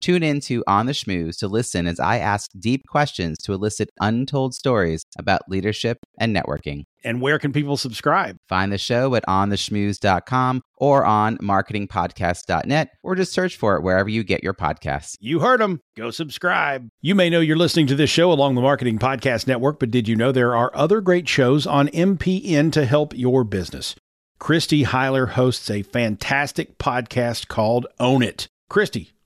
Tune in to On the Schmooze to listen as I ask deep questions to elicit untold stories about leadership and networking. And where can people subscribe? Find the show at ontheschmooze.com or on marketingpodcast.net or just search for it wherever you get your podcasts. You heard them. Go subscribe. You may know you're listening to this show along the Marketing Podcast Network, but did you know there are other great shows on MPN to help your business? Christy Heiler hosts a fantastic podcast called Own It. Christy,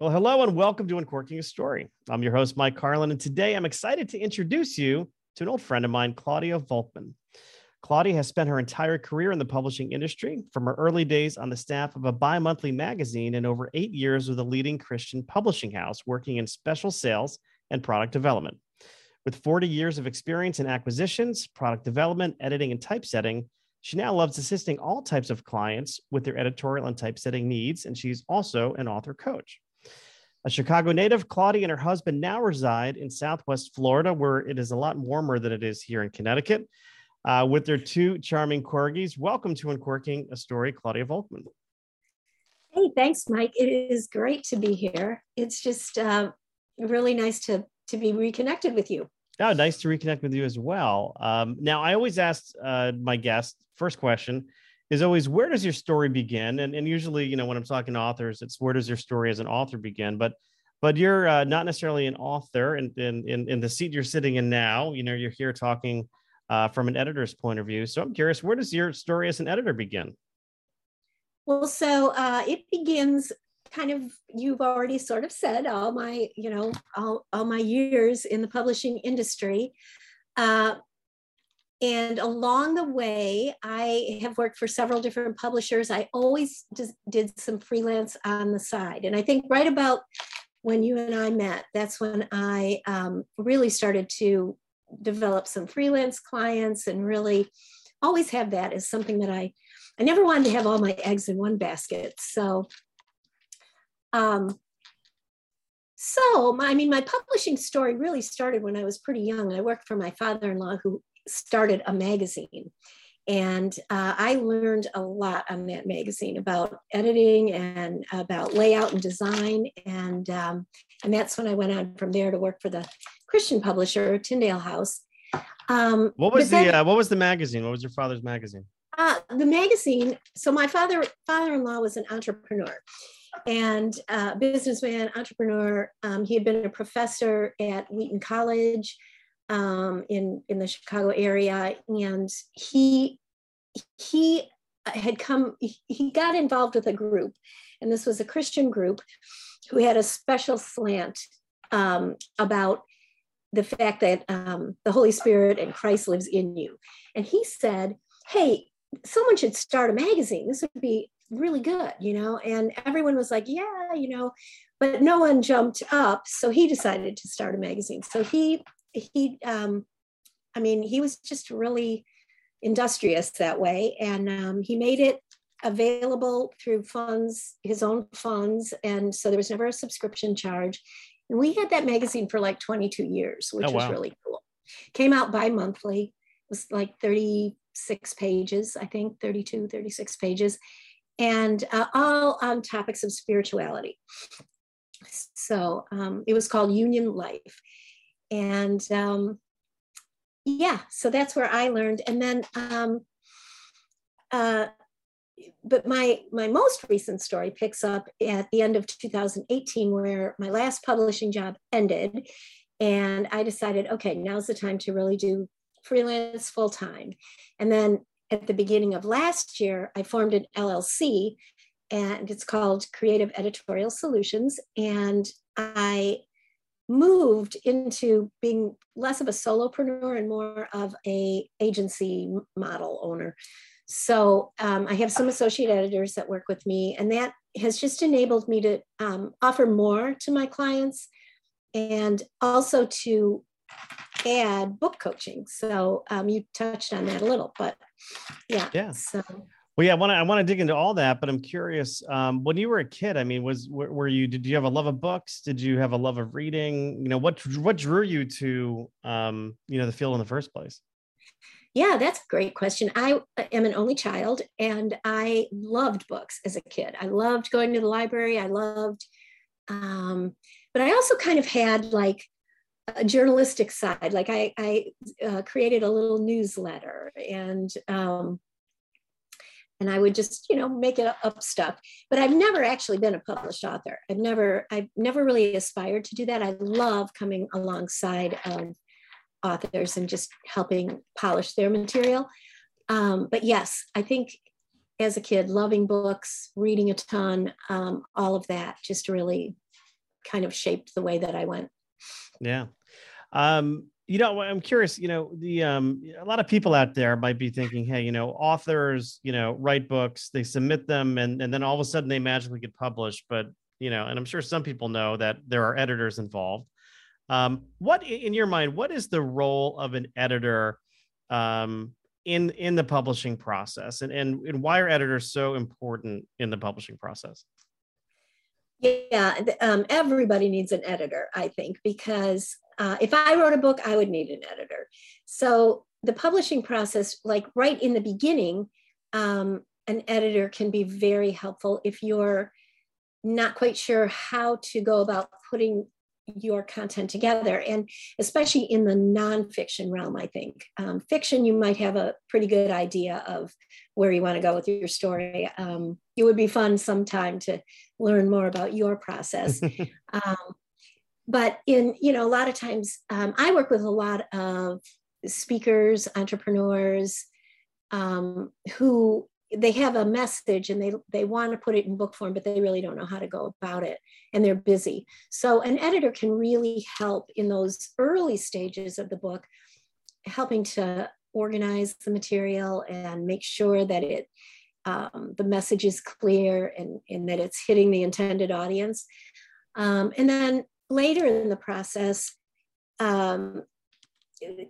Well, hello and welcome to Uncorking a Story. I'm your host, Mike Carlin, and today I'm excited to introduce you to an old friend of mine, Claudia Volkman. Claudia has spent her entire career in the publishing industry, from her early days on the staff of a bi monthly magazine and over eight years with a leading Christian publishing house, working in special sales and product development. With 40 years of experience in acquisitions, product development, editing, and typesetting, she now loves assisting all types of clients with their editorial and typesetting needs, and she's also an author coach. A Chicago native, Claudia and her husband now reside in Southwest Florida, where it is a lot warmer than it is here in Connecticut, uh, with their two charming corgis. Welcome to Uncorking a Story, Claudia Volkman. Hey, thanks, Mike. It is great to be here. It's just uh, really nice to to be reconnected with you. Oh, nice to reconnect with you as well. Um, now, I always ask uh, my guest first question is always where does your story begin? And, and usually, you know, when I'm talking to authors, it's where does your story as an author begin? But but you're uh, not necessarily an author in, in, in the seat you're sitting in now, you know, you're here talking uh, from an editor's point of view. So I'm curious, where does your story as an editor begin? Well, so uh, it begins kind of you've already sort of said all my you know all, all my years in the publishing industry uh, and along the way, I have worked for several different publishers. I always did some freelance on the side. And I think right about when you and I met, that's when I um, really started to develop some freelance clients and really always have that as something that I, I never wanted to have all my eggs in one basket. So, um, so my, I mean, my publishing story really started when I was pretty young. I worked for my father-in-law who started a magazine. And uh, I learned a lot on that magazine about editing and about layout and design. And, um, and that's when I went on from there to work for the Christian publisher, Tyndale House. Um, what was the then, uh, what was the magazine? What was your father's magazine? Uh, the magazine. So my father father-in-law was an entrepreneur and uh, businessman, entrepreneur. Um, he had been a professor at Wheaton College um, in in the Chicago area, and he he had come. He got involved with a group, and this was a Christian group who had a special slant um, about the fact that um, the Holy Spirit and Christ lives in you. And he said, "Hey, someone should start a magazine. This would be really good, you know." And everyone was like, "Yeah, you know," but no one jumped up. So he decided to start a magazine. So he he um, i mean he was just really industrious that way. And um, he made it available through funds his own funds. And so there was never a subscription charge. And we had that magazine for like 22 years which oh, wow. was really cool. Came out bi-monthly. It was like 36 pages i think 32 36 pages. And uh, all on topics of spirituality. So um, it was called union life. And um, yeah, so that's where I learned. And then, um, uh, but my my most recent story picks up at the end of 2018, where my last publishing job ended, and I decided, okay, now's the time to really do freelance full time. And then at the beginning of last year, I formed an LLC and it's called Creative Editorial Solutions. And I moved into being less of a solopreneur and more of a agency model owner. So um, I have some associate editors that work with me, and that has just enabled me to um, offer more to my clients and also to add book coaching. So um, you touched on that a little, but yeah. Yeah. So well, yeah, I want to I want to dig into all that, but I'm curious. Um, when you were a kid, I mean, was were, were, you did you have a love of books? Did you have a love of reading? You know, what what drew you to um, you know the field in the first place? Yeah, that's a great question. I am an only child, and I loved books as a kid. I loved going to the library. I loved, um, but I also kind of had like a journalistic side. Like I, I uh, created a little newsletter and. Um, and I would just, you know, make it up stuff. But I've never actually been a published author. I've never, I've never really aspired to do that. I love coming alongside of authors and just helping polish their material. Um, but yes, I think as a kid, loving books, reading a ton, um, all of that just really kind of shaped the way that I went. Yeah. Um, you know i'm curious you know the um a lot of people out there might be thinking hey you know authors you know write books they submit them and and then all of a sudden they magically get published. But you know and i'm sure some people know that there are editors involved. Um what in your mind what is the role of an editor um in in the publishing process? And and, and why are editors so important in the publishing process? Yeah um, everybody needs an editor i think because uh, if I wrote a book, I would need an editor. So the publishing process, like right in the beginning, um, an editor can be very helpful if you're not quite sure how to go about putting your content together and especially in the nonfiction realm i think. Um, fiction you might have a pretty good idea of where you want to go with your story. Um, it would be fun sometime to learn more about your process. Um, but in you know a lot of times um, i work with a lot of speakers entrepreneurs um, who they have a message and they they want to put it in book form but they really don't know how to go about it and they're busy. So an editor can really help in those early stages of the book helping to organize the material and make sure that it um, the message is clear and, and that it's hitting the intended audience. Um, and then later in the process, um,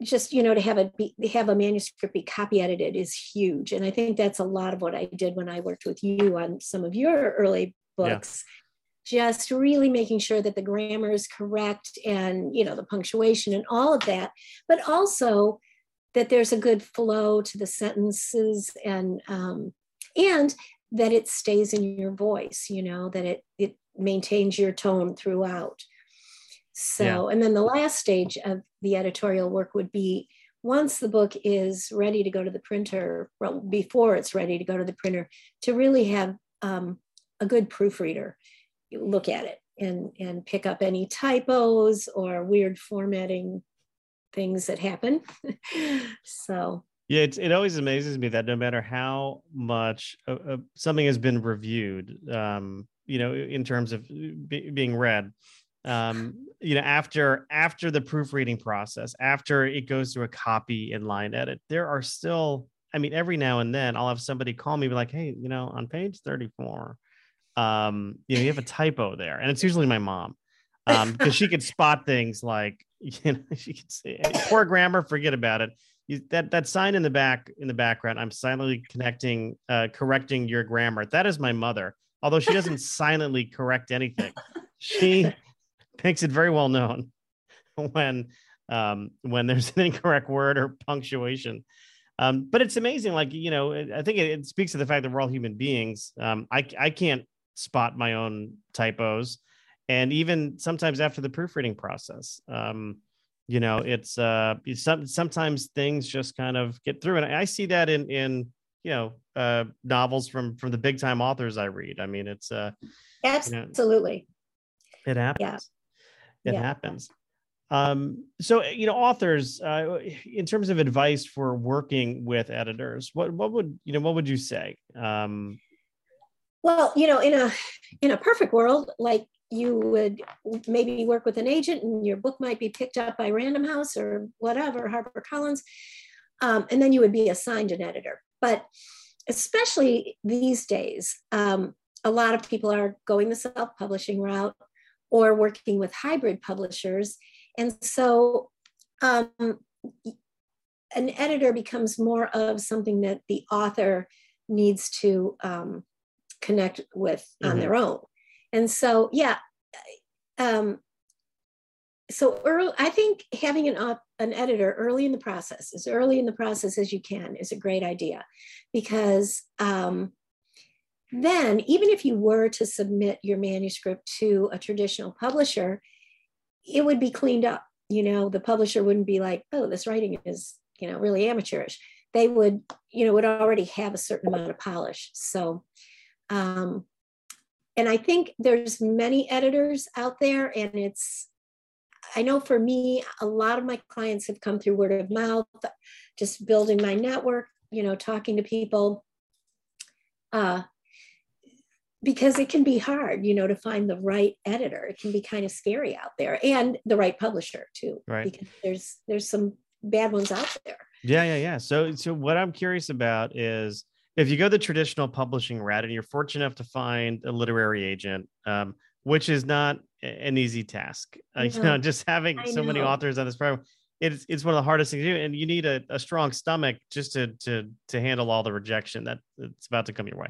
just you know to have a be, have a manuscript be copy edited is huge, and I think that's a lot of what I did when I worked with you on some of your early books. Yeah. Just really making sure that the grammar is correct and you know the punctuation and all of that, but also that there's a good flow to the sentences and um, and that it stays in your voice. You know that it it maintains your tone throughout. So, yeah. and then the last stage of the editorial work would be once the book is ready to go to the printer, well, before it's ready to go to the printer, to really have um, a good proofreader look at it and, and pick up any typos or weird formatting things that happen. so, yeah, it's, it always amazes me that no matter how much uh, uh, something has been reviewed, um, you know, in terms of be, being read, um, you know, after after the proofreading process, after it goes through a copy and line edit, there are still, I mean, every now and then I'll have somebody call me be like, hey, you know, on page 34, um, you know, you have a typo there. And it's usually my mom. Um, because she could spot things like, you know, she could say poor grammar, forget about it. You, that that sign in the back in the background, I'm silently connecting, uh, correcting your grammar. That is my mother, although she doesn't silently correct anything. She makes it very well known when um, when there's an incorrect word or punctuation. Um, but it's amazing, like you know, I think it, it, speaks to the fact that we're all human beings. Um, I I can't spot my own typos, and even sometimes after the proofreading process, um, you know, it's uh, some sometimes things just kind of get through, and I see that in in you know uh, novels from from the big time authors I read. I mean, it's uh, absolutely you know, it happens. Yeah it yeah. happens Um, so you know, authors, uh, in terms of advice for working with editors, what what would you know what would you say? Um, well, you know, in a in a perfect world, like you would maybe work with an agent and your book might be picked up by Random House or whatever, HarperCollins, um, and then you would be assigned an editor. But especially these days, um, a lot of people are going the self-publishing route or working with hybrid publishers. And so um, an editor becomes more of something that the author needs to um, connect with mm-hmm. on their own. And so, yeah, um, so early, I think having an uh, an editor early in the process, as early in the process as you can, is a great idea, because um, then even if you were to submit your manuscript to a traditional publisher, it would be cleaned up. You know, the publisher wouldn't be like, "Oh, this writing is you know really amateurish." They would, you know, would already have a certain amount of polish. So um, and I think there's many editors out there, and it's, I know for me, a lot of my clients have come through word of mouth, just building my network, you know, talking to people. Uh, because it can be hard, you know, to find the right editor. It can be kind of scary out there, and the right publisher too, right? Because there's there's some bad ones out there. Yeah, yeah, yeah. So, so what I'm curious about is if you go the traditional publishing route and you're fortunate enough to find a literary agent, um, which is not an easy task, uh, you know, just having I so know. many authors on this program, it's it's one of the hardest things to do, and you need a, a strong stomach just to to to handle all the rejection that it's about to come your way.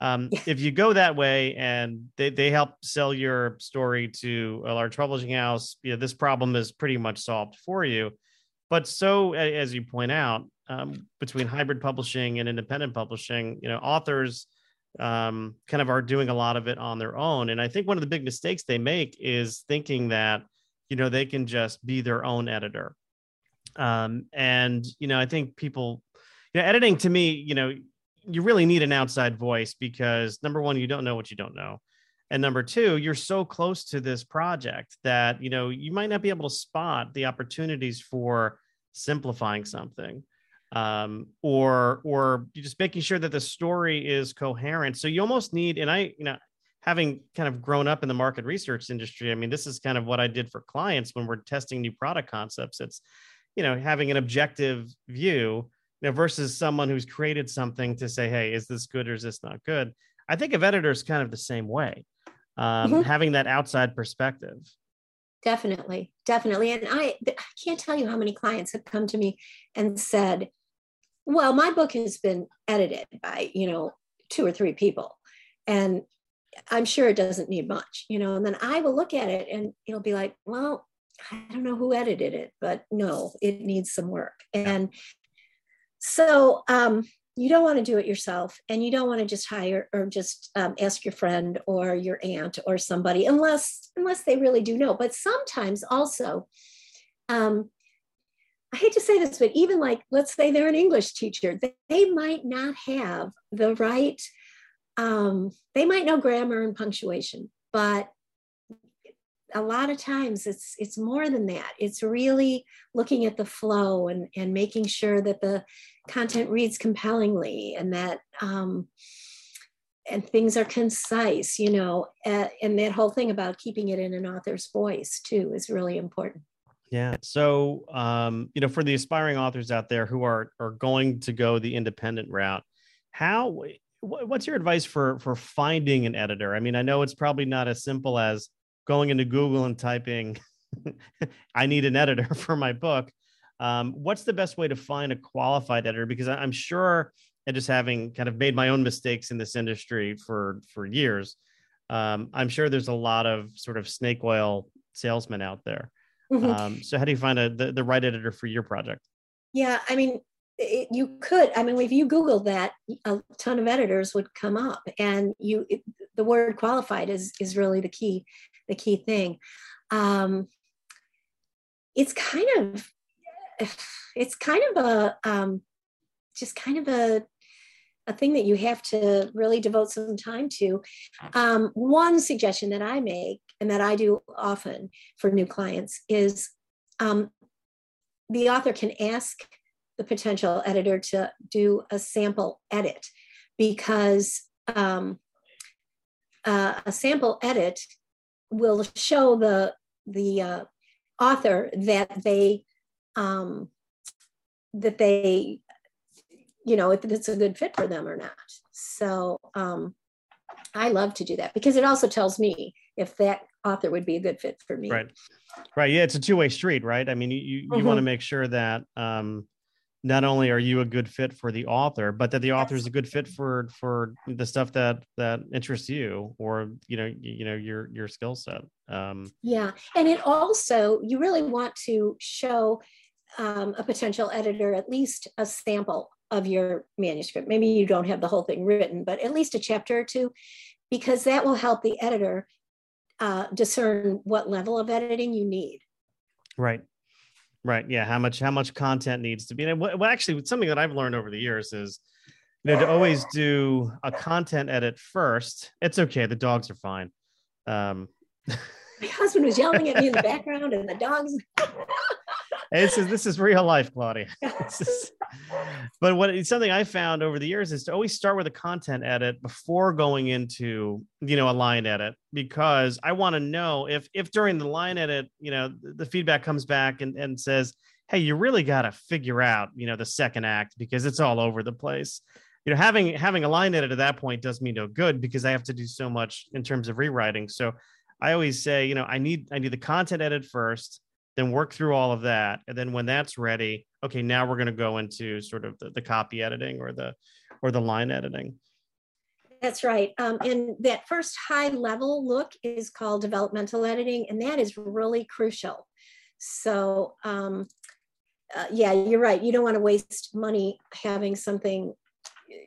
Um, if you go that way and they, they help sell your story to a large publishing house, you know, this problem is pretty much solved for you. But so, as you point out, um, between hybrid publishing and independent publishing, you know, authors um, kind of are doing a lot of it on their own. And I think one of the big mistakes they make is thinking that, you know, they can just be their own editor. Um, and, you know, I think people, you know, editing to me, you know, you really need an outside voice because number one, you don't know what you don't know. And number two, you're so close to this project that, you know, you might not be able to spot the opportunities for simplifying something um, or or just making sure that the story is coherent. So you almost need, and I, you know, having kind of grown up in the market research industry, I mean, this is kind of what I did for clients when we're testing new product concepts. It's, you know, having an objective view, you know, versus someone who's created something to say, hey, is this good or is this not good? I think of editors kind of the same way, um, mm-hmm. having that outside perspective definitely definitely and I, I can't tell you how many clients have come to me and said well my book has been edited by you know two or three people and i'm sure it doesn't need much you know and then i will look at it and it'll be like well i don't know who edited it but no it needs some work and so um, you don't want to do it yourself and you don't want to just hire or just um, ask your friend or your aunt or somebody unless unless they really do know. But sometimes also um, I hate to say this, but even like, let's say they're an English teacher, they, they might not have the right, um, they might know grammar and punctuation, but a lot of times it's it's more than that it's really looking at the flow and and making sure that the content reads compellingly and that um, and things are concise you know uh, and that whole thing about keeping it in an author's voice too is really important yeah. So, um, you know, for the aspiring authors out there who are are going to go the independent route, how what's your advice for for finding an editor? I mean, I know it's probably not as simple as going into Google and typing I need an editor for my book. Um, what's the best way to find a qualified editor? Because I'm sure, and just having kind of made my own mistakes in this industry for for years, um, I'm sure there's a lot of sort of snake oil salesmen out there. Mm-hmm. Um, so how do you find a, the, the right editor for your project? Yeah, I mean, it, you could. I mean, if you Google that, a ton of editors would come up, and you it, the word qualified is is really the key, the key thing. Um, it's kind of it's kind of a um, just kind of a a thing that you have to really devote some time to. Um, one suggestion that I make and that I do often for new clients is um, the author can ask the potential editor to do a sample edit because um, uh, a sample edit will show the the uh, author that they um, that they you know if it's a good fit for them or not. So um, i love to do that because it also tells me if that author would be a good fit for me. Right. Right. Yeah it's a two-way street right? I mean you you, mm-hmm. want to make sure that um, not only are you a good fit for the author but that the author is a good fit for for the stuff that that interests you or you know you know your your skill set um. Yeah and it also you really want to show um, a potential editor at least a sample of your manuscript. Maybe you don't have the whole thing written but at least a chapter or two because that will help the editor uh, discern what level of editing you need. Right Right. Yeah. How much how much content needs to be. And well, actually, something that I've learned over the years is, you know, to always do a content edit first. It's okay. The dogs are fine. Um, My husband was yelling at me in the background, and the dogs. This is this is real life, Claudia. Is, but what something I found over the years is to always start with a content edit before going into you know a line edit because I want to know if if during the line edit you know the feedback comes back and, and says hey you really got to figure out you know the second act because it's all over the place you know having having a line edit at that point does me no good because I have to do so much in terms of rewriting so I always say you know I need I need the content edit first then work through all of that and then when that's ready okay now we're going to go into sort of the, the copy editing or the or the line editing. That's right. Um, and that first high level look is called developmental editing and that is really crucial. So um, uh, yeah you're right. You don't want to waste money having something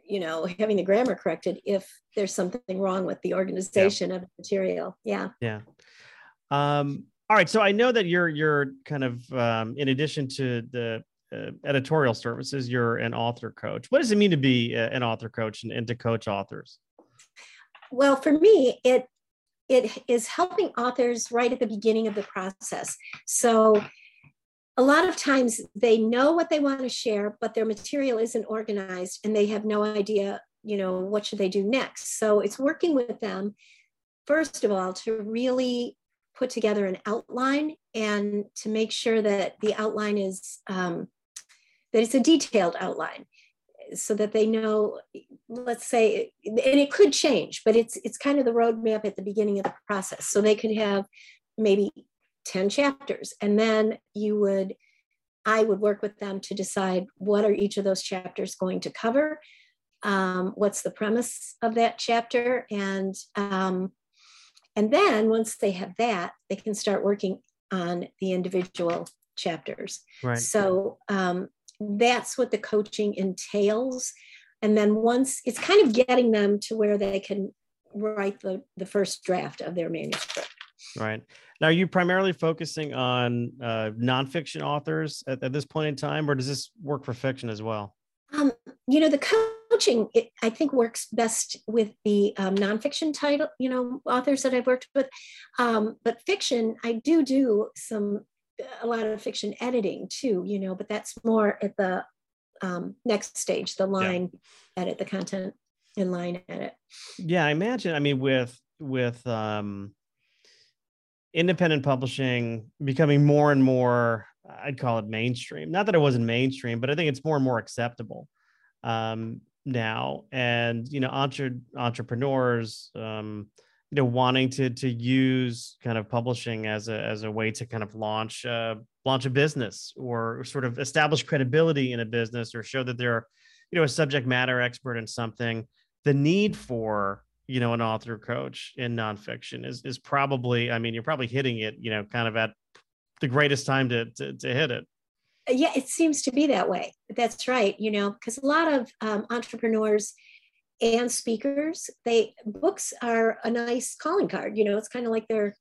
you know having the grammar corrected if there's something wrong with the organization yeah. of the material. Yeah. Yeah. Um all right, so I know that you're you're kind of um, in addition to the uh, editorial services, you're an author coach. What does it mean to be an author coach and, and to coach authors? Well, for me, it it is helping authors right at the beginning of the process. So a lot of times they know what they want to share, but their material isn't organized and they have no idea, you know, what should they do next. So it's working with them, first of all, to really put together an outline and to make sure that the outline is um, that it's a detailed outline so that they know let's say and it could change but it's it's kind of the roadmap at the beginning of the process. So they could have maybe 10 chapters and then you would i would work with them to decide what are each of those chapters going to cover um, what's the premise of that chapter and um, and then once they have that, they can start working on the individual chapters. Right. So um, that's what the coaching entails. And then once it's kind of getting them to where they can write the, the first draft of their manuscript. Right. Now, are you primarily focusing on uh, nonfiction authors at, at this point in time, or does this work for fiction as well? Um, you know, the coaching, it, I think, works best with the um, nonfiction title, you know, authors that I've worked with. Um, but fiction, I do do some, a lot of fiction editing too, you know, but that's more at the um, next stage, the line yeah. edit, the content in line edit. Yeah, I imagine. I mean, with with um, independent publishing becoming more and more I'd call it mainstream. Not that it wasn't mainstream, but I think it's more and more acceptable um, now. And you know, entre- entrepreneurs, um, you know, wanting to to use kind of publishing as a as a way to kind of launch uh, launch a business or sort of establish credibility in a business or show that they're you know a subject matter expert in something. The need for you know an author coach in nonfiction is is probably i mean you're probably hitting it you know kind of at the greatest time to, to, to hit it yeah it seems to be that way. That's right you know because a lot of um, entrepreneurs and speakers they books are a nice calling card you know it's kind of like their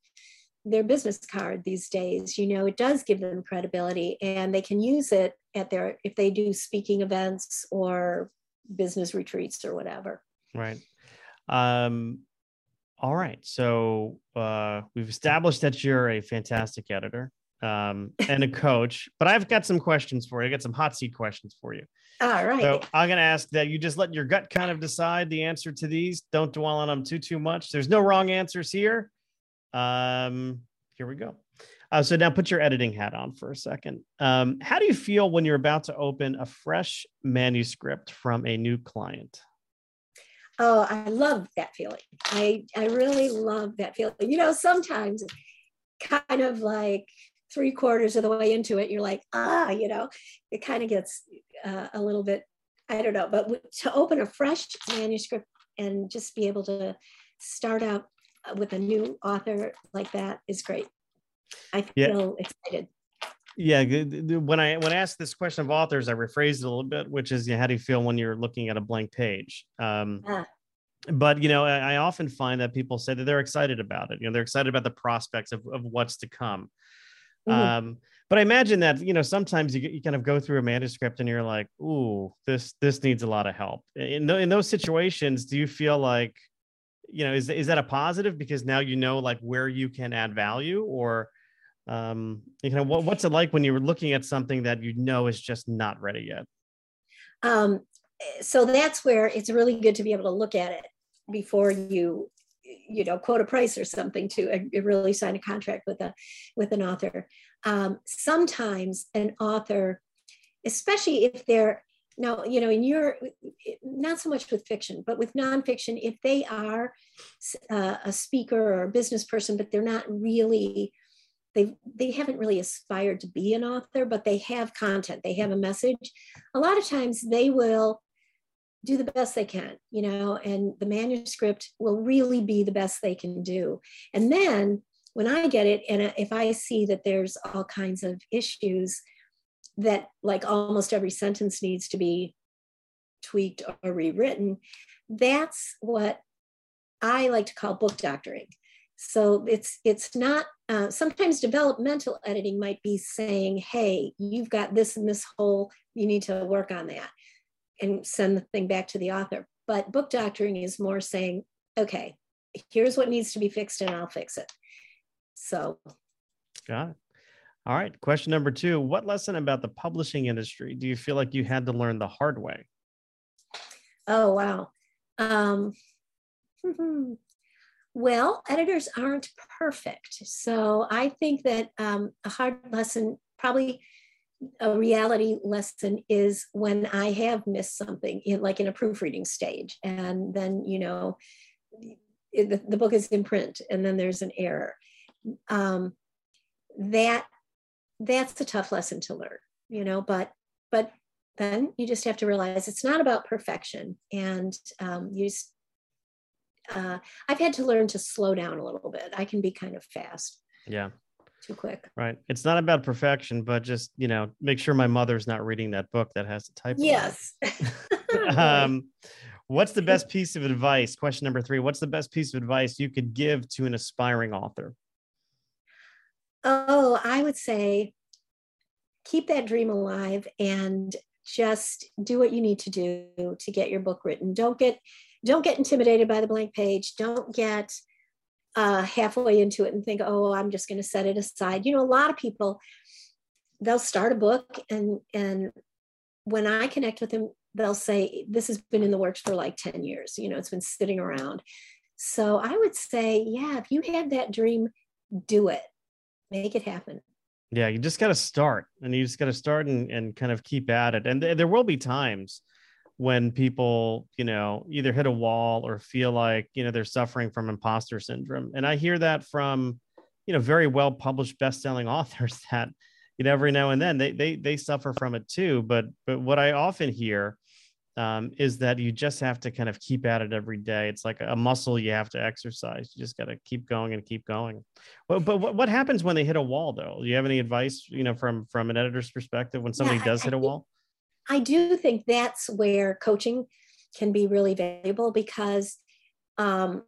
their business card these days you know it does give them credibility and they can use it at their if they do speaking events or business retreats or whatever. Right. Um all right so uh we've established that you're a fantastic editor um, and a coach, but I've got some questions for you. I got some hot seat questions for you. All right. So I'm going to ask that you just let your gut kind of decide the answer to these. Don't dwell on them too too much. There's no wrong answers here. Um, here we go. Uh, so now put your editing hat on for a second. Um, how do you feel when you're about to open a fresh manuscript from a new client? Oh, I love that feeling. I I really love that feeling. You know, sometimes kind of like three quarters of the way into it, you're like, ah, you know, it kind of gets uh, a little bit, I don't know, but to open a fresh manuscript and just be able to start out uh, with a new author like that is great. I feel yeah. excited. Yeah, when I when I asked this question of authors, I rephrased it a little bit, which is, you know, how do you feel when you're looking at a blank page? Um, ah. But you know, I, I, often find that people say that they're excited about it. You know, they're excited about the prospects of, of what's to come. Mm-hmm. Um, but I imagine that you know sometimes you, you kind of go through a manuscript and you're like, "Ooh, this this needs a lot of help." In in those situations, do you feel like, you know, is is that a positive because now you know like where you can add value, or um, you know, what, what's it like when you're looking at something that you know is just not ready yet? Um, so that's where it's really good to be able to look at it before you you know quote a price or something to uh, really sign a contract with a with an author. Um, sometimes an author especially if they're now you know in your not so much with fiction but with nonfiction if they are uh, a speaker or a business person but they're not really they they haven't really aspired to be an author but they have content they have a message a lot of times they will do the best they can, you know, and the manuscript will really be the best they can do. And then when I get it, and if I see that there's all kinds of issues that, like almost every sentence needs to be tweaked or rewritten, that's what I like to call book doctoring. So it's it's not uh, sometimes developmental editing might be saying, "Hey, you've got this and this hole. You need to work on that." And send the thing back to the author. But book doctoring is more saying, okay, here's what needs to be fixed and I'll fix it. So, got it. All right. Question number two What lesson about the publishing industry do you feel like you had to learn the hard way? Oh, wow. Um, well, editors aren't perfect. So I think that um, a hard lesson probably a reality lesson is when I have missed something, in, like in a proofreading stage, and then you know the, the, book is in print, and then there's an error. Um, that that's a tough lesson to learn, you know. But but then you just have to realize it's not about perfection, and um, you just. Uh, I've had to learn to slow down a little bit. I can be kind of fast. Yeah too quick. Right. It's not about perfection, but just, you know, make sure my mother's not reading that book that has a typo. Yes. um, what's the best piece of advice? Question number three. What's the best piece of advice you could give to an aspiring author? Oh, I would say keep that dream alive and just do what you need to do to get your book written. Don't get don't get intimidated by the blank page. Don't get uh, halfway into it and think, oh, I'm just going to set it aside. You know, a lot of people, they'll start a book and and when I connect with them, they'll say, this has been in the works for like 10 years. You know, it's been sitting around. So I would say, yeah, if you have that dream, do it, make it happen. Yeah, you just got to start and you just got to start and, and kind of keep at it. And th- there will be times when people you know either hit a wall or feel like you know they're suffering from imposter syndrome. And i hear that from you know very well published best-selling authors that you know every now and then they they they suffer from it too. But but what i often hear um, is that you just have to kind of keep at it every day. It's like a muscle you have to exercise. You just got to keep going and keep going. Well, but what, what happens when they hit a wall though? Do you have any advice you know from from an editor's perspective when somebody yeah, does hit a wall I do think that's where coaching can be really valuable because um,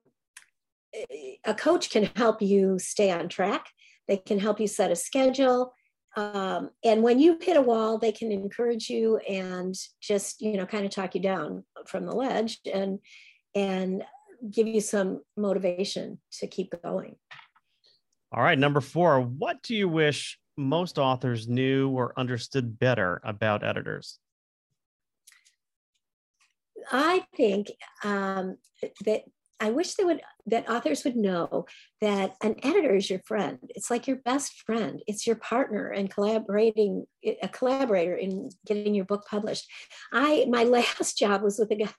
a coach can help you stay on track. They can help you set a schedule. Um, and when you hit a wall, they can encourage you and just, you know, kind of talk you down from the ledge and, and give you some motivation to keep going. All right. Number four, what do you wish most authors knew or understood better about editors? I think um, that I wish they would that authors would know that an editor is your friend. It's like your best friend. It's your partner and collaborating a collaborator in getting your book published. I my last job was with a guy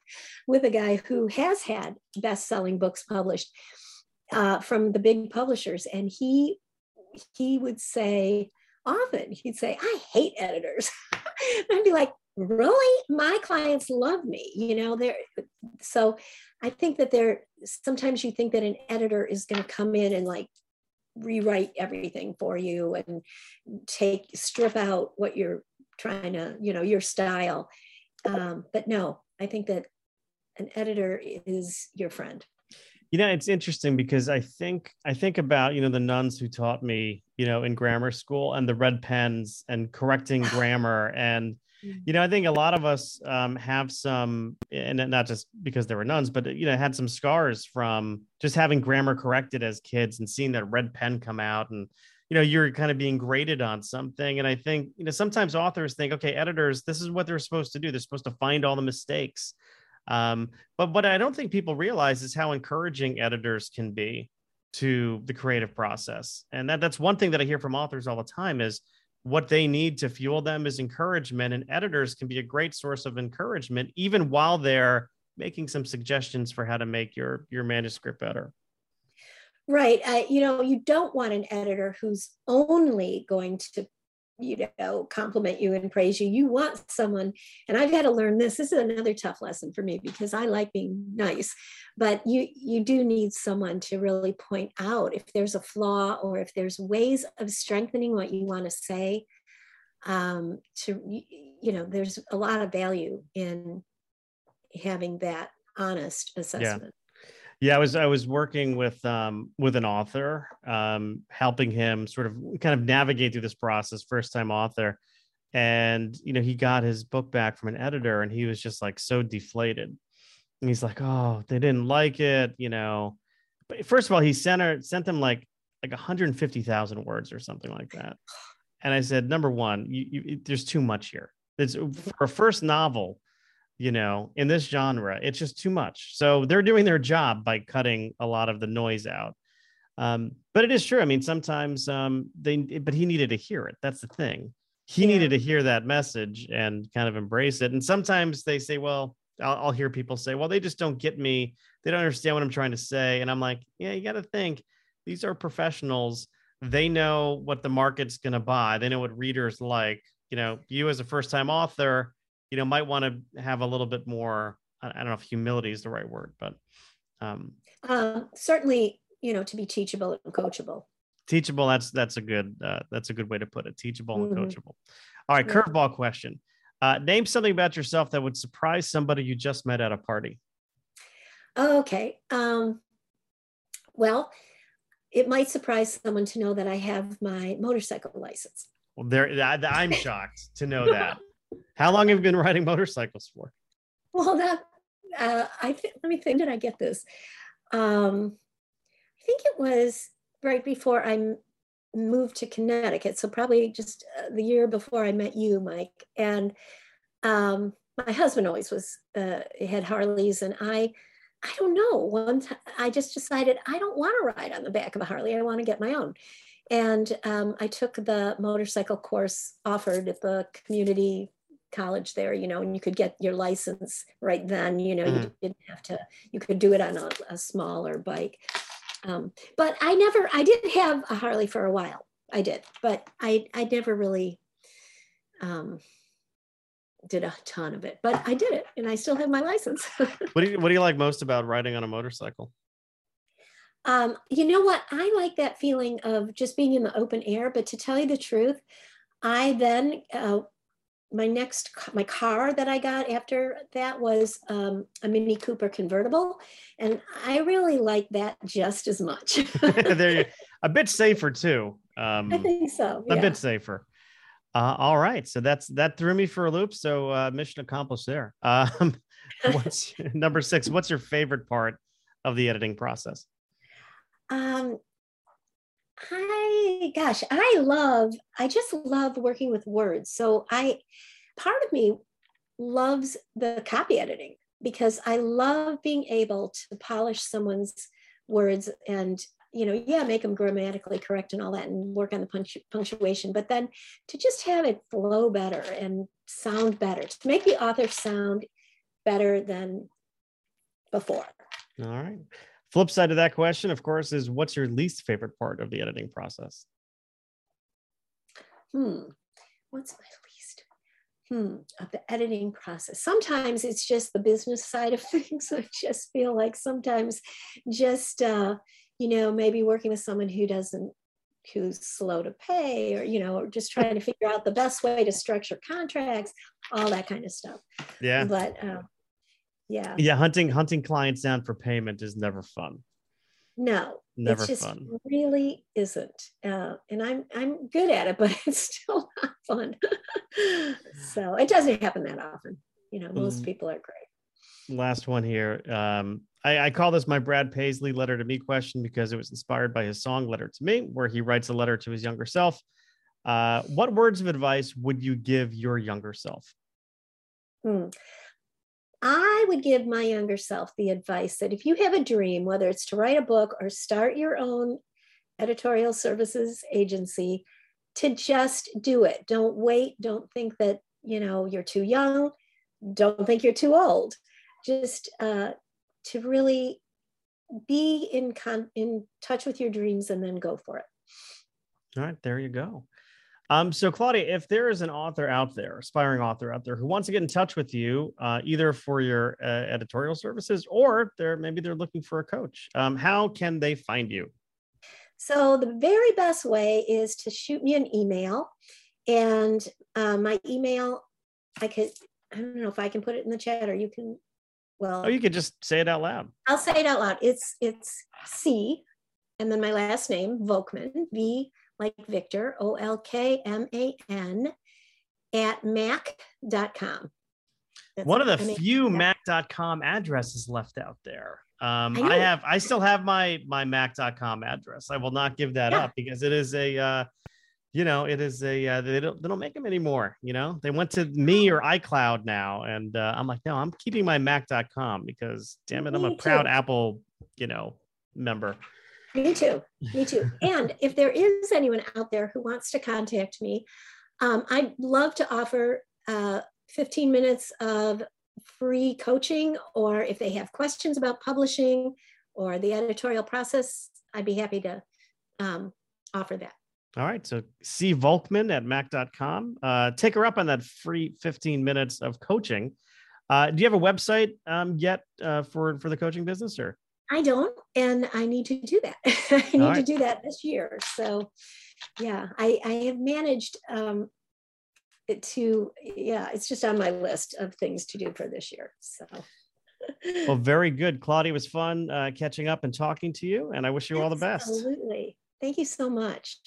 with a guy who has had best-selling books published uh, from the big publishers, and he he would say often he'd say, "I hate editors." I'd be like, really? My clients love me you know they're so i think that there sometimes you think that an editor is going to come in and like rewrite everything for you and take strip out what you're trying to you know your style. Um, but no i think that an editor is your friend. You know it's interesting because i think i think about you know the nuns who taught me you know in grammar school and the red pens and correcting grammar and you know, I think a lot of us um, have some, and not just because there were nuns, but you know, had some scars from just having grammar corrected as kids and seeing that red pen come out, and you know, you're kind of being graded on something. And I think you know, sometimes authors think, okay, editors, this is what they're supposed to do. They're supposed to find all the mistakes. Um, but what I don't think people realize is how encouraging editors can be to the creative process, and that that's one thing that I hear from authors all the time is what they need to fuel them is encouragement and editors can be a great source of encouragement even while they're making some suggestions for how to make your your manuscript better. Right uh, you know you don't want an editor who's only going to you know compliment you and praise you you want someone and i've had to learn this this is another tough lesson for me because i like being nice but you you do need someone to really point out if there's a flaw or if there's ways of strengthening what you want to say um to you know there's a lot of value in having that honest assessment yeah. Yeah, I was I was working with um, with an author, um, helping him sort of kind of navigate through this process. First time author, and you know he got his book back from an editor, and he was just like so deflated. And he's like, "Oh, they didn't like it," you know. But first of all, he sent her sent them like like 150,000 words or something like that. And I said, number one, you, you, there's too much here. It's for a first novel you know, in this genre, it's just too much. So they're doing their job by cutting a lot of the noise out. Um, but it is true. I mean, sometimes um, they, but he needed to hear it. That's the thing. He yeah. needed to hear that message and kind of embrace it. And sometimes they say, well, I'll, I'll hear people say, well, they just don't get me. They don't understand what I'm trying to say. And I'm like, yeah, you got to think these are professionals. They know what the market's going to buy. They know what readers like. You know, you as a first time author, you know might want to have a little bit more i don't know if humility is the right word but um uh, certainly you know to be teachable and coachable. Teachable that's that's a good uh, that's a good way to put it teachable mm-hmm. and coachable. All right curveball question. Uh, name something about yourself that would surprise somebody you just met at a party. Okay um well it might surprise someone to know that i have my motorcycle license. Well there I, i'm shocked to know that how long have you been riding motorcycles for? Well, that uh, I th- let me think. Did I get this? Um, I think it was right before I moved to Connecticut, so probably just uh, the year before I met you, Mike. And um, my husband always was uh, had Harleys, and I. I don't know. One I just decided I don't want to ride on the back of a Harley. I want to get my own. And um, I took the motorcycle course offered at the community college there, you know, and you could get your license right then, you know, mm-hmm. you didn't have to, you could do it on a, a smaller bike. Um, but I never, I did have a Harley for a while. I did, but I, I never really um, did a ton of it, but I did it and I still have my license. what do you, what do you like most about riding on a motorcycle? Um, you know what? I like that feeling of just being in the open air. But to tell you the truth, I then uh, my next my car that I got after that was um, a Mini Cooper convertible, and I really like that just as much. They're a bit safer too. Um, I think so. Yeah. A bit safer. Uh, all right, so that's that threw me for a loop. So uh, mission accomplished there. Um, what's number six? What's your favorite part of the editing process? Um, I, gosh, I love, I just love working with words. So I, part of me loves the copy editing because I love being able to polish someone's words and you know yeah make them grammatically correct and all that and work on the punctu- punctuation but then to just have it flow better and sound better to make the author sound better than before all right flip side of that question of course is what's your least favorite part of the editing process hmm what's my least? hmm, of the editing process. Sometimes it's just the business side of things. I just feel like sometimes just, uh, you know, maybe working with someone who doesn't, who's slow to pay or, you know, or just trying to figure out the best way to structure contracts, all that kind of stuff. Yeah. But uh, yeah. Yeah. Hunting, hunting clients down for payment is never fun. No, never it just fun. Really isn't, uh, and I'm I'm good at it, but it's still not fun. so it doesn't happen that often. You know, most mm. people are great. Last one here. Um, I, I call this my Brad Paisley letter to me question because it was inspired by his song "Letter to Me," where he writes a letter to his younger self. Uh, what words of advice would you give your younger self? Hmm. I would give my younger self the advice that if you have a dream, whether it's to write a book or start your own editorial services agency, to just do it. Don't wait. Don't think that, you know, you're too young. Don't think you're too old. Just uh, to really be in con- in touch with your dreams and then go for it. All right, there you go. Um, so Claudia, if there is an author out there, aspiring author out there who wants to get in touch with you, uh, either for your uh, editorial services or they're maybe they're looking for a coach, um, how can they find you? So the very best way is to shoot me an email, and uh, my email, I could, I don't know if I can put it in the chat or you can. Well, oh, you could just say it out loud. I'll say it out loud. It's it's C, and then my last name Volkman V like Victor, O L K M A N, at mac.com. That's One of the few mac.com addresses left out there. Um, I, I, have, I still have my my mac.com address. I will not give that yeah. up because it is a, uh, you know, it is a uh, they don't they don't make them anymore. You know, they went to me or iCloud now, and uh, I'm like, no, I'm keeping my mac.com because damn it, I'm a proud Apple, you know, member. Me too. Me too. and if there is anyone out there who wants to contact me, um, I'd love to offer uh, 15 minutes of free coaching, or if they have questions about publishing or the editorial process, I'd be happy to um, offer that. All right. So C Volkman at mac.com. Uh, take her up on that free 15 minutes of coaching. Uh, do you have a website um, yet uh, for, for the coaching business or? I don't, and I need to do that. I need right. to do that this year. So, yeah, I, I have managed um, to, yeah, it's just on my list of things to do for this year. So, well, very good. Claudia was fun uh, catching up and talking to you, and I wish you all the best. Absolutely. Thank you so much.